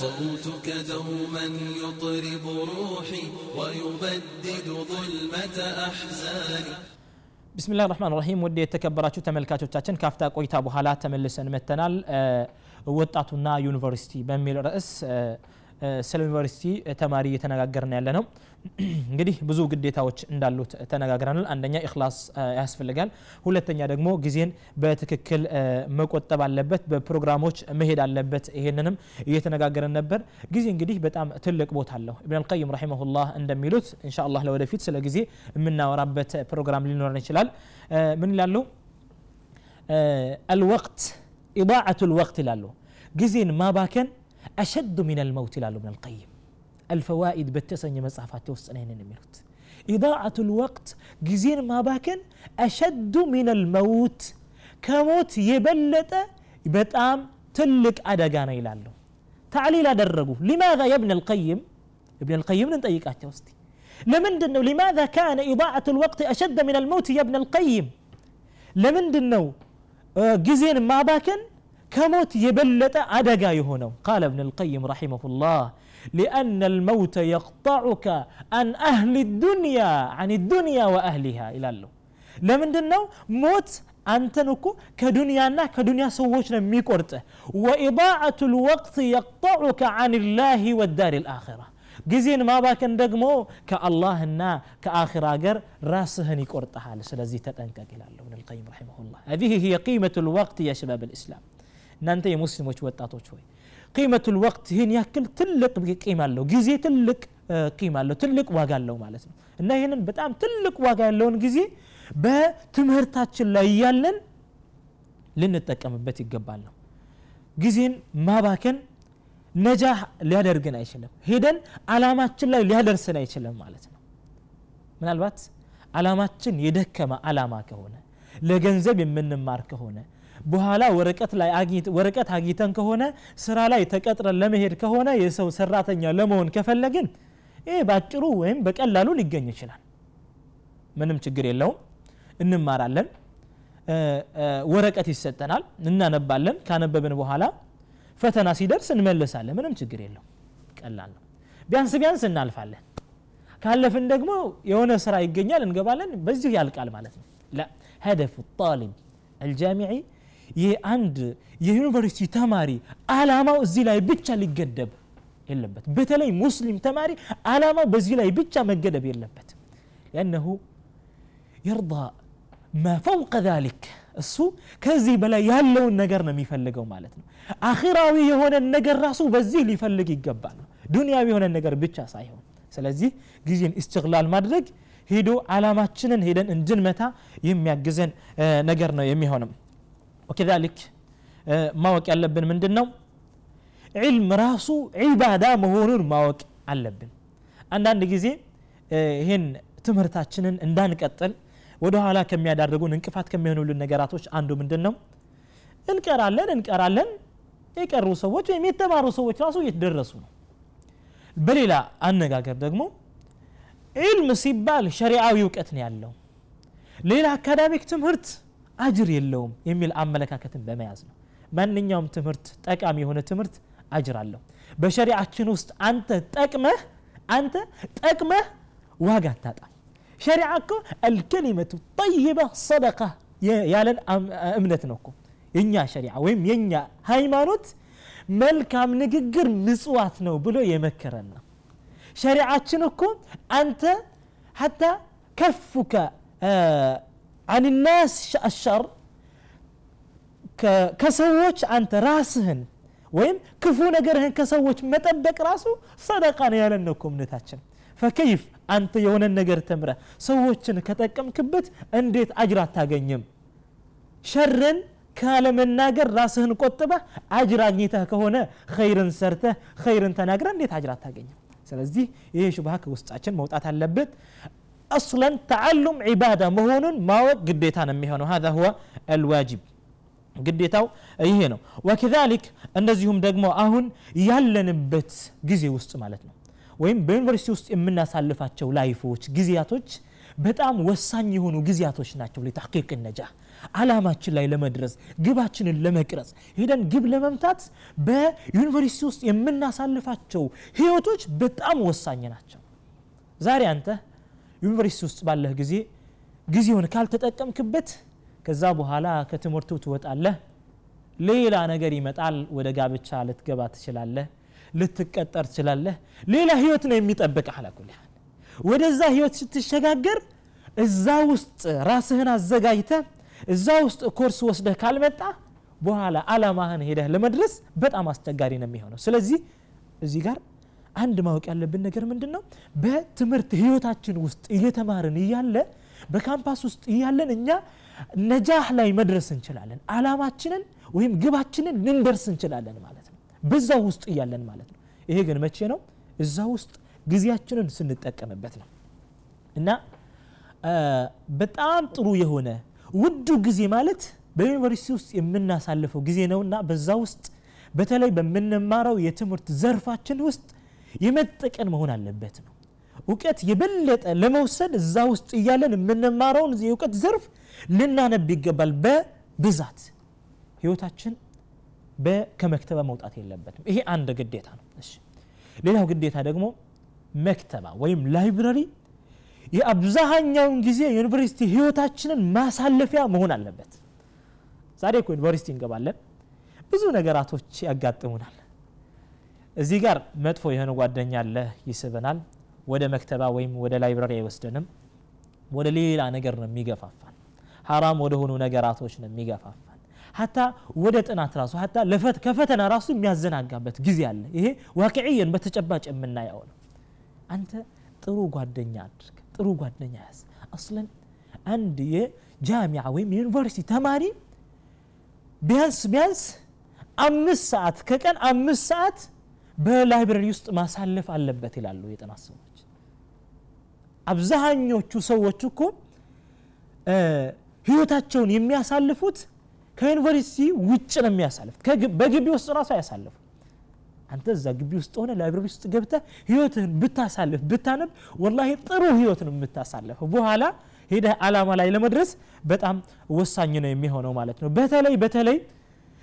صوتك دوما يطرب روحي ويبدد ظلمة أحزاني ቢስሚላህ ራህማን ራሂም ውድ የተከበራችሁ ተመልካቾቻችን ካፍታ ቆይታ በኋላ ተመልሰን መተናል ወጣቱና ዩኒቨርሲቲ በሚል ርዕስ ስለ ዩኒቨርሲቲ ተማሪ እየተነጋገርን ያለ ነው እንግዲህ ብዙ ግዴታዎች እንዳሉት ተነጋግረናል። አንደኛ إخلاص ያስፈልጋል። ሁለተኛ ደግሞ ጊዜን በትክክል መቆጠብ አለበት በፕሮግራሞች መሄድ አለበት። ይሄንንም እየተነጋገረን ነበር። ጊዜ እንግዲህ በጣም ትልቅ ቦታ አለው። ኢብን አልቀይም ረሒመሁላህ እንደሚሉት እንሻ አላህ ለወደፊት ስለ ጊዜ የምናወራበት ፕሮግራም ሊኖረን ይችላል። ምን ይላሉ? አልወቅት ኢዳዓቱ ልወቅት ይላሉ። ጊዜን ማባከን አሸዱ ሚን አልመውት ይላሉ ኢብን አልቀይም الفوائد بتسن يمصحفات توسنين نميروت إضاعة الوقت جزين ما باكن أشد من الموت. كموت يبلت بتأم تلك أدقان إلى الله تعليل أدرقه لماذا يا ابن القيم؟ ابن القيم ننتيك أتوستي لمن دنو لماذا كان إضاعة الوقت أشد من الموت يا ابن القيم؟ لمن دنو آه، جزين ما باكن كموت يبلت أدقا يهونو قال ابن القيم رحمه الله لأن الموت يقطعك عن أهل الدنيا عن الدنيا وأهلها إلى الله لمن دنو موت አንተን እኮ ከዱንያና ከዱንያ ሰዎች ነው የሚቆርጥህ ወኢዳዓቱ ልወቅት የቅጠዑከ አን ላህ ወዳር ልአራ ጊዜን ማባከን ደግሞ ከአላህና ከአኺራ ገር ራስህን ይቆርጠሃል ስለዚህ ተጠንቀቅ ይላለ ብን ልቀይም ረሒመሁላህ هذه هي قيمة الوقت يا شباب الإسلام እናንተ የሙስሊሞች ወጣቶች ሆይ ቂመቱ ልወቅት ይህን ያክል ትልቅ ቂም አለው ጊዜ ትልቅ ቂም አለው ትልቅ ዋጋ አለው ማለት ነው። እና ይህንን በጣም ትልቅ ዋጋ ያለውን ጊዜ በትምህርታችን ላይ እያለን ልንጠቀምበት ይገባል ነው። ጊዜን ማባከን ነጃህ ሊያደርግን አይችልም። ሄደን አላማችን ላይ ሊያደርስን አይችልም ማለት ነው። ምናልባት አላማችን የደከመ አላማ ከሆነ ለገንዘብ የምንማር ከሆነ በኋላ ወረቀት ላይ ወረቀት አግኝተን ከሆነ ስራ ላይ ተቀጥረን ለመሄድ ከሆነ የሰው ሰራተኛ ለመሆን ከፈለግን ይህ በአጭሩ ወይም በቀላሉ ሊገኝ ይችላል ምንም ችግር የለውም እንማራለን ወረቀት ይሰጠናል እናነባለን ካነበብን በኋላ ፈተና ሲደርስ እንመልሳለን ምንም ችግር የለው ቀላል ነው ቢያንስ ቢያንስ እናልፋለን ካለፍን ደግሞ የሆነ ስራ ይገኛል እንገባለን በዚሁ ያልቃል ማለት ነው ላ هدف الطالب الجامعي የአንድ የዩኒቨርሲቲ ተማሪ አላማው እዚህ ላይ ብቻ ሊገደብ የለበት። በተለይ ሙስሊም ተማሪ አላማው በዚህ ላይ ብቻ መገደብ የለበት። ሊአነሁ የርዳ ማ ዛሊክ እሱ ከዚህ በላይ ያለውን ነገር ነው የሚፈልገው ማለት ነው። አኺራዊ የሆነ ነገር ራሱ በዚህ ሊፈልግ ይገባል፣ ዱንያዊ የሆነ ነገር ብቻ ሳይሆን። ስለዚህ ጊዜን ኢስቲግላል ማድረግ ሄዶ አላማችንን ሄደን እንድንመታ የሚያግዘን ነገር ነው የሚሆነው። ወከዛሊክ ማወቅ ያለብን ምንድን ነው ዒልም ራሱ ዒባዳ መሆኑን ማወቅ አለብን። አንዳንድ ጊዜ ይህን ትምህርታችንን እንዳንቀጥል ወደ ኋላ ከሚያዳርጉን እንቅፋት ከሚሆኑልን ነገራቶች አንዱ ምንድን ነው እንቀራለን እንቀራለን። የቀሩ ሰዎች ወይም የተማሩ ሰዎች ራሱ እየተደረሱ ነው? በሌላ አነጋገር ደግሞ ዒልም ሲባል ሸሪዓዊ እውቀት ነው ያለው። ሌላ አካዳሚክ ትምህርት አጅር የለውም የሚል አመለካከትን በመያዝ ነው። ማንኛውም ትምህርት ጠቃሚ የሆነ ትምህርት አጅር አለው። በሸሪዓችን ውስጥ አንተ ጠቅመህ አንተ ጠቅመህ ዋጋ አታጣም። ሸሪዓ እኮ አልከሊመቱ ጠይባ ሰደቃ ያለን እምነት ነው እኮ። የኛ ሸሪዓ ወይም የኛ ሃይማኖት መልካም ንግግር ምጽዋት ነው ብሎ የመከረን ነው። ሸሪዓችን እኮ አንተ ሐታ ከፉከ አኒናስ አሻር ከሰዎች አንተ ራስህን ወይም ክፉ ነገርህን ከሰዎች መጠበቅ ራሱ ሰደቃ ነው ያለን እምነታችን ፈከይፍ አንተ የሆነ ነገር ተምረ ሰዎችን ከጠቀምክበት እንዴት አጅር አታገኝም ሸርን ካለመናገር ራስህን ቆጥበህ አጅር አግኝተህ ከሆነ ኸይርን ሰርተህ ኸይርን ተናግረ እንዴት አጅር አታገኝም ስለዚህ ይሄ ሹብሃ ከውስጣችን መውጣት አለበት አስለን ተዓሉም ዒባዳ መሆኑን ማወቅ ግዴታ ነው የሚሆነው هذا هو الواجب ግዴታው ይሄ ነው ወከዛሊክ እንደዚሁም ደግሞ አሁን ያለንበት ጊዜ ውስጥ ማለት ነው ወይም በዩኒቨርሲቲ ውስጥ የምናሳልፋቸው ላይፎች ጊዜያቶች በጣም ወሳኝ የሆኑ ጊዜያቶች ናቸው ለተሕቂቅ ነጃህ አላማችን ላይ ለመድረስ ግባችንን ለመቅረጽ ሄደን ግብ ለመምታት በዩኒቨርሲቲ ውስጥ የምናሳልፋቸው ህይወቶች በጣም ወሳኝ ናቸው ዛሬ አንተ ዩኒቨርሲቲ ውስጥ ባለህ ጊዜ ጊዜውን ካልተጠቀምክበት ከዛ በኋላ ከትምህርቱ ትወጣለህ ሌላ ነገር ይመጣል ወደ ጋብቻ ልትገባ ትችላለህ ልትቀጠር ትችላለህ ሌላ ህይወት ነው የሚጠብቅ አላኩል ወደዛ ህይወት ስትሸጋገር እዛ ውስጥ ራስህን አዘጋጅተ እዛ ውስጥ ኮርስ ወስደህ ካልመጣ በኋላ አላማህን ሄደህ ለመድረስ በጣም አስቸጋሪ ነው የሚሆነው። ስለዚህ እዚህ ጋር አንድ ማወቅ ያለብን ነገር ምንድን ነው በትምህርት ህይወታችን ውስጥ እየተማርን እያለ በካምፓስ ውስጥ እያለን እኛ ነጃህ ላይ መድረስ እንችላለን። አላማችንን ወይም ግባችንን ልንደርስ እንችላለን ማለት ነው። በዛው ውስጥ እያለን ማለት ነው። ይሄ ግን መቼ ነው? እዛ ውስጥ ጊዜያችንን ስንጠቀምበት ነው። እና በጣም ጥሩ የሆነ ውዱ ጊዜ ማለት በዩኒቨርሲቲ ውስጥ የምናሳልፈው ጊዜ ነው እና በዛ ውስጥ በተለይ በምንማረው የትምህርት ዘርፋችን ውስጥ የመጠቀን መሆን አለበት ነው። እውቀት የበለጠ ለመውሰድ እዛ ውስጥ እያለን የምንማረውን የእውቀት ዘርፍ ልናነብ ይገባል በብዛት። ህይወታችን ከመክተባ መውጣት የለበትም። ይሄ አንድ ግዴታ ነው። ሌላው ግዴታ ደግሞ መክተባ ወይም ላይብረሪ የአብዛኛውን ጊዜ የዩኒቨርሲቲ ህይወታችንን ማሳለፊያ መሆን አለበት። ዛሬ እኮ ዩኒቨርሲቲ እንገባለን። ብዙ ነገራቶች ያጋጥሙናል እዚህ ጋር መጥፎ የሆነ ጓደኛ አለ ይስበናል። ወደ መክተባ ወይም ወደ ላይብረሪ አይወስደንም። ወደ ሌላ ነገር ነው የሚገፋፋን። ሀራም ወደ ሆኑ ነገራቶች ነው የሚገፋፋን። ሀታ ወደ ጥናት ራሱ ሀታ ከፈተና ራሱ የሚያዘናጋበት ጊዜ አለ። ይሄ ዋቅዕየን በተጨባጭ የምናየው ነው። አንተ ጥሩ ጓደኛ አድርግ ጥሩ ጓደኛ ያዝ። አስለን አንድ የጃሚዓ ወይም የዩኒቨርሲቲ ተማሪ ቢያንስ ቢያንስ አምስት ሰዓት ከቀን አምስት ሰዓት በላይብረሪ ውስጥ ማሳለፍ አለበት ይላሉ የጥናት ሰዎች። አብዛኞቹ ሰዎች እኮ ህይወታቸውን የሚያሳልፉት ከዩኒቨርሲቲ ውጭ ነው የሚያሳልፉት። በግቢ ውስጥ ራሱ አያሳልፉ አንተ እዛ ግቢ ውስጥ ሆነ ላይብረሪ ውስጥ ገብተ ህይወትህን ብታሳልፍ ብታነብ ወላሂ ጥሩ ህይወት ነው የምታሳልፈው። በኋላ ሄደህ አላማ ላይ ለመድረስ በጣም ወሳኝ ነው የሚሆነው ማለት ነው። በተለይ በተለይ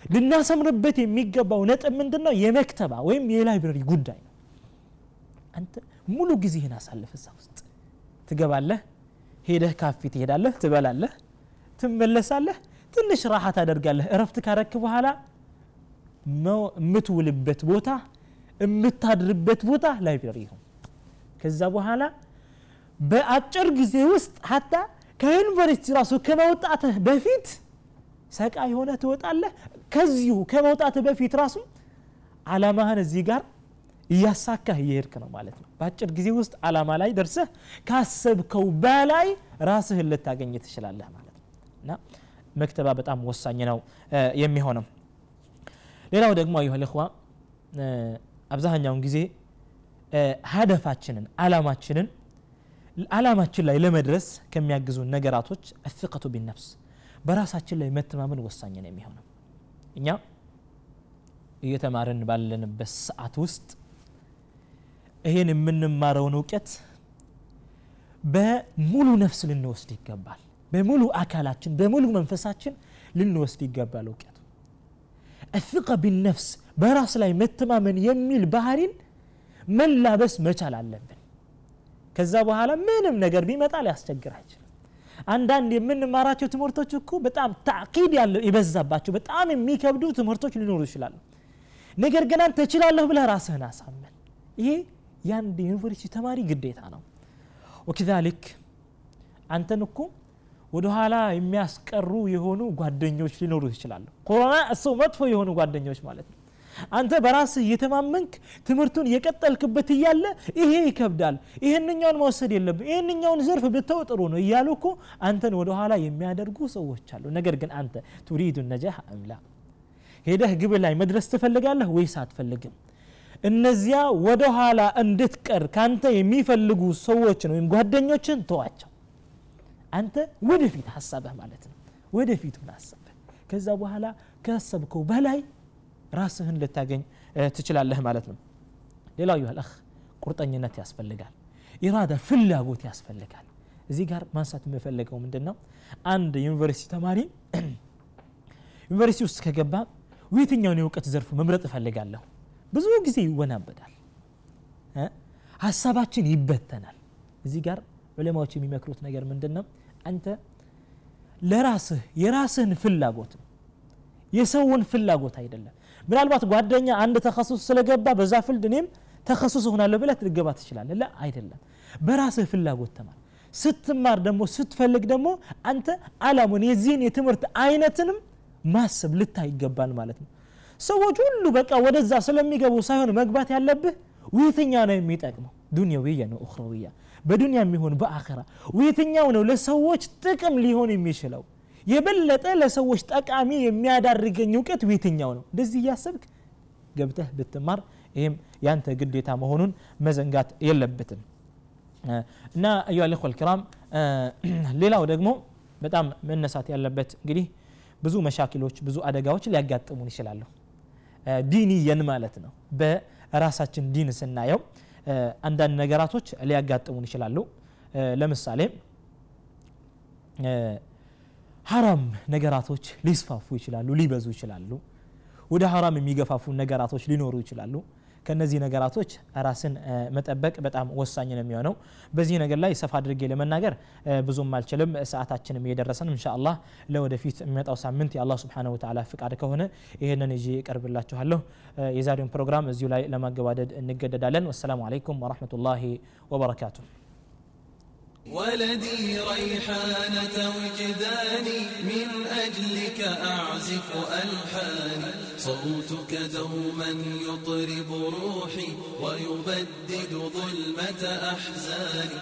ልናሰምርበት የሚገባው ነጥብ ምንድን ነው የመክተባ ወይም የላይብረሪ ጉዳይ ነው። አንተ ሙሉ ጊዜህን አሳልፍ እዛ ውስጥ ትገባለህ ሄደህ ካፊ ትሄዳለህ ትበላለህ ትመለሳለህ ትንሽ ራሓ ታደርጋለህ። እረፍት ካረክ በኋላ የምትውልበት ቦታ የምታድርበት ቦታ ላይብረሪ ይሁን። ከዛ በኋላ በአጭር ጊዜ ውስጥ ሀታ ከዩኒቨርሲቲ ራሱ ከመውጣትህ በፊት ሰቃ የሆነ ትወጣለህ? ከዚሁ ከመውጣትህ በፊት ራሱ አላማህን እዚህ ጋር እያሳካህ እየሄድክ ነው ማለት ነው። በአጭር ጊዜ ውስጥ አላማ ላይ ደርሰህ ካሰብከው በላይ ራስህን ልታገኝ ትችላለህ ማለት ነው። እና መክተባ በጣም ወሳኝ ነው የሚሆነው። ሌላው ደግሞ አዩሀ ልእኽዋ አብዛኛውን ጊዜ ሀደፋችንን አላማችንን አላማችን ላይ ለመድረስ ከሚያግዙ ነገራቶች አፍቀቱ ቢነፍስ በራሳችን ላይ መተማመን ወሳኝ ነው የሚሆነው። እኛ እየተማርን ባለንበት ሰዓት ውስጥ ይህን የምንማረውን እውቀት በሙሉ ነፍስ ልንወስድ ይገባል። በሙሉ አካላችን በሙሉ መንፈሳችን ልንወስድ ይገባል እውቀቱ። አፍቀ ቢነፍስ በራስ ላይ መተማመን የሚል ባህሪን መላበስ መቻል አለብን። ከዛ በኋላ ምንም ነገር ቢመጣ ሊያስቸግር አይችልም አንዳንድ የምንማራቸው ትምህርቶች እኮ በጣም ታቂድ ያለው የበዛባቸው በጣም የሚከብዱ ትምህርቶች ሊኖሩ ይችላሉ። ነገር ግን አንተ እችላለሁ ብለህ ራስህን አሳመን። ይሄ የአንድ ዩኒቨርሲቲ ተማሪ ግዴታ ነው። ወከዛሊክ አንተን እኮ ወደኋላ የሚያስቀሩ የሆኑ ጓደኞች ሊኖሩ ይችላሉ። ኮሮና እሱ መጥፎ የሆኑ ጓደኞች ማለት ነው አንተ በራስህ እየተማመንክ ትምህርቱን የቀጠልክበት እያለ ይሄ ይከብዳል ይህንኛውን መወሰድ የለብን ይህንኛውን ዘርፍ ብተው ጥሩ ነው እያሉ እኮ አንተን ወደኋላ የሚያደርጉ ሰዎች አሉ። ነገር ግን አንተ ቱሪዱ ነጃህ አምላ ሄደህ ግብ ላይ መድረስ ትፈልጋለህ ወይስ አትፈልግም? እነዚያ ወደኋላ እንድትቀር ካንተ የሚፈልጉ ሰዎችን ወይም ጓደኞችን ተዋቸው። አንተ ወደፊት ሀሳብህ ማለት ነው ወደፊት ምን ሀሳብህ። ከዛ በኋላ ካሰብከው በላይ ራስህን ልታገኝ ትችላለህ ማለት ነው። ሌላው ይህ አኽ ቁርጠኝነት ያስፈልጋል። ኢራዳ ፍላጎት ያስፈልጋል። እዚህ ጋር ማንሳት የምፈለገው ምንድን ነው አንድ ዩኒቨርሲቲ ተማሪ ዩኒቨርሲቲ ውስጥ ከገባ የትኛውን የእውቀት ዘርፍ መምረጥ እፈልጋለሁ? ብዙ ጊዜ ይወናበዳል? ሀሳባችን ይበተናል። እዚህ ጋር ዑለማዎች የሚመክሩት ነገር ምንድን ነው አንተ ለራስህ የራስህን ፍላጎት የሰውን ፍላጎት አይደለም ምናልባት ጓደኛ አንድ ተከሱስ ስለገባ በዛ ፍልድ እኔም ተከሱስ ሆናለሁ ብለህ ልገባ ትችላለህ። ላ አይደለም። በራስህ ፍላጎት ተማር። ስትማር ደግሞ ስትፈልግ ደግሞ አንተ አላሙን የዚህን የትምህርት አይነትንም ማሰብ ልታይ ይገባል ማለት ነው። ሰዎች ሁሉ በቃ ወደዛ ስለሚገቡ ሳይሆን መግባት ያለብህ የትኛ ነው የሚጠቅመው? ዱንያዊያ ነው ኡኽረዊያ በዱንያ የሚሆን በአኸራ የትኛው ነው ለሰዎች ጥቅም ሊሆን የሚችለው የበለጠ ለሰዎች ጠቃሚ የሚያዳርገኝ እውቀት የትኛው ነው። እንደዚህ እያሰብክ ገብተህ ብትማር ይህም ያንተ ግዴታ መሆኑን መዘንጋት የለበትም። እና አዩ ልኹ ልክራም ሌላው ደግሞ በጣም መነሳት ያለበት እንግዲህ ብዙ መሻኪሎች ብዙ አደጋዎች ሊያጋጥሙን ይችላሉ። ዲንየን ማለት ነው። በራሳችን ዲን ስናየው አንዳንድ ነገራቶች ሊያጋጥሙን ይችላሉ። ለምሳሌ ሀራም ነገራቶች ሊስፋፉ ይችላሉ ሊበዙ ይችላሉ። ወደ ሀራም የሚገፋፉ ነገራቶች ሊኖሩ ይችላሉ። ከነዚህ ነገራቶች ራስን መጠበቅ በጣም ወሳኝ ነው የሚሆነው። በዚህ ነገር ላይ ሰፋ አድርጌ ለመናገር ብዙም አልችልም። ሰዓታችንም እየደረሰን እንሻ አላህ ለወደፊት የሚመጣው ሳምንት የአላህ ስብሓን ወተላ ፍቃድ ከሆነ ይህንን ይዤ እቀርብላችኋለሁ። የዛሬውን ፕሮግራም እዚሁ ላይ ለማገባደድ እንገደዳለን። ወሰላሙ አለይኩም ወረሕመቱላሂ ወበረካቱሁ ولدي ريحانة وجداني من أجلك أعزف ألحاني صوتك دوما يطرب روحي ويبدد ظلمة أحزاني.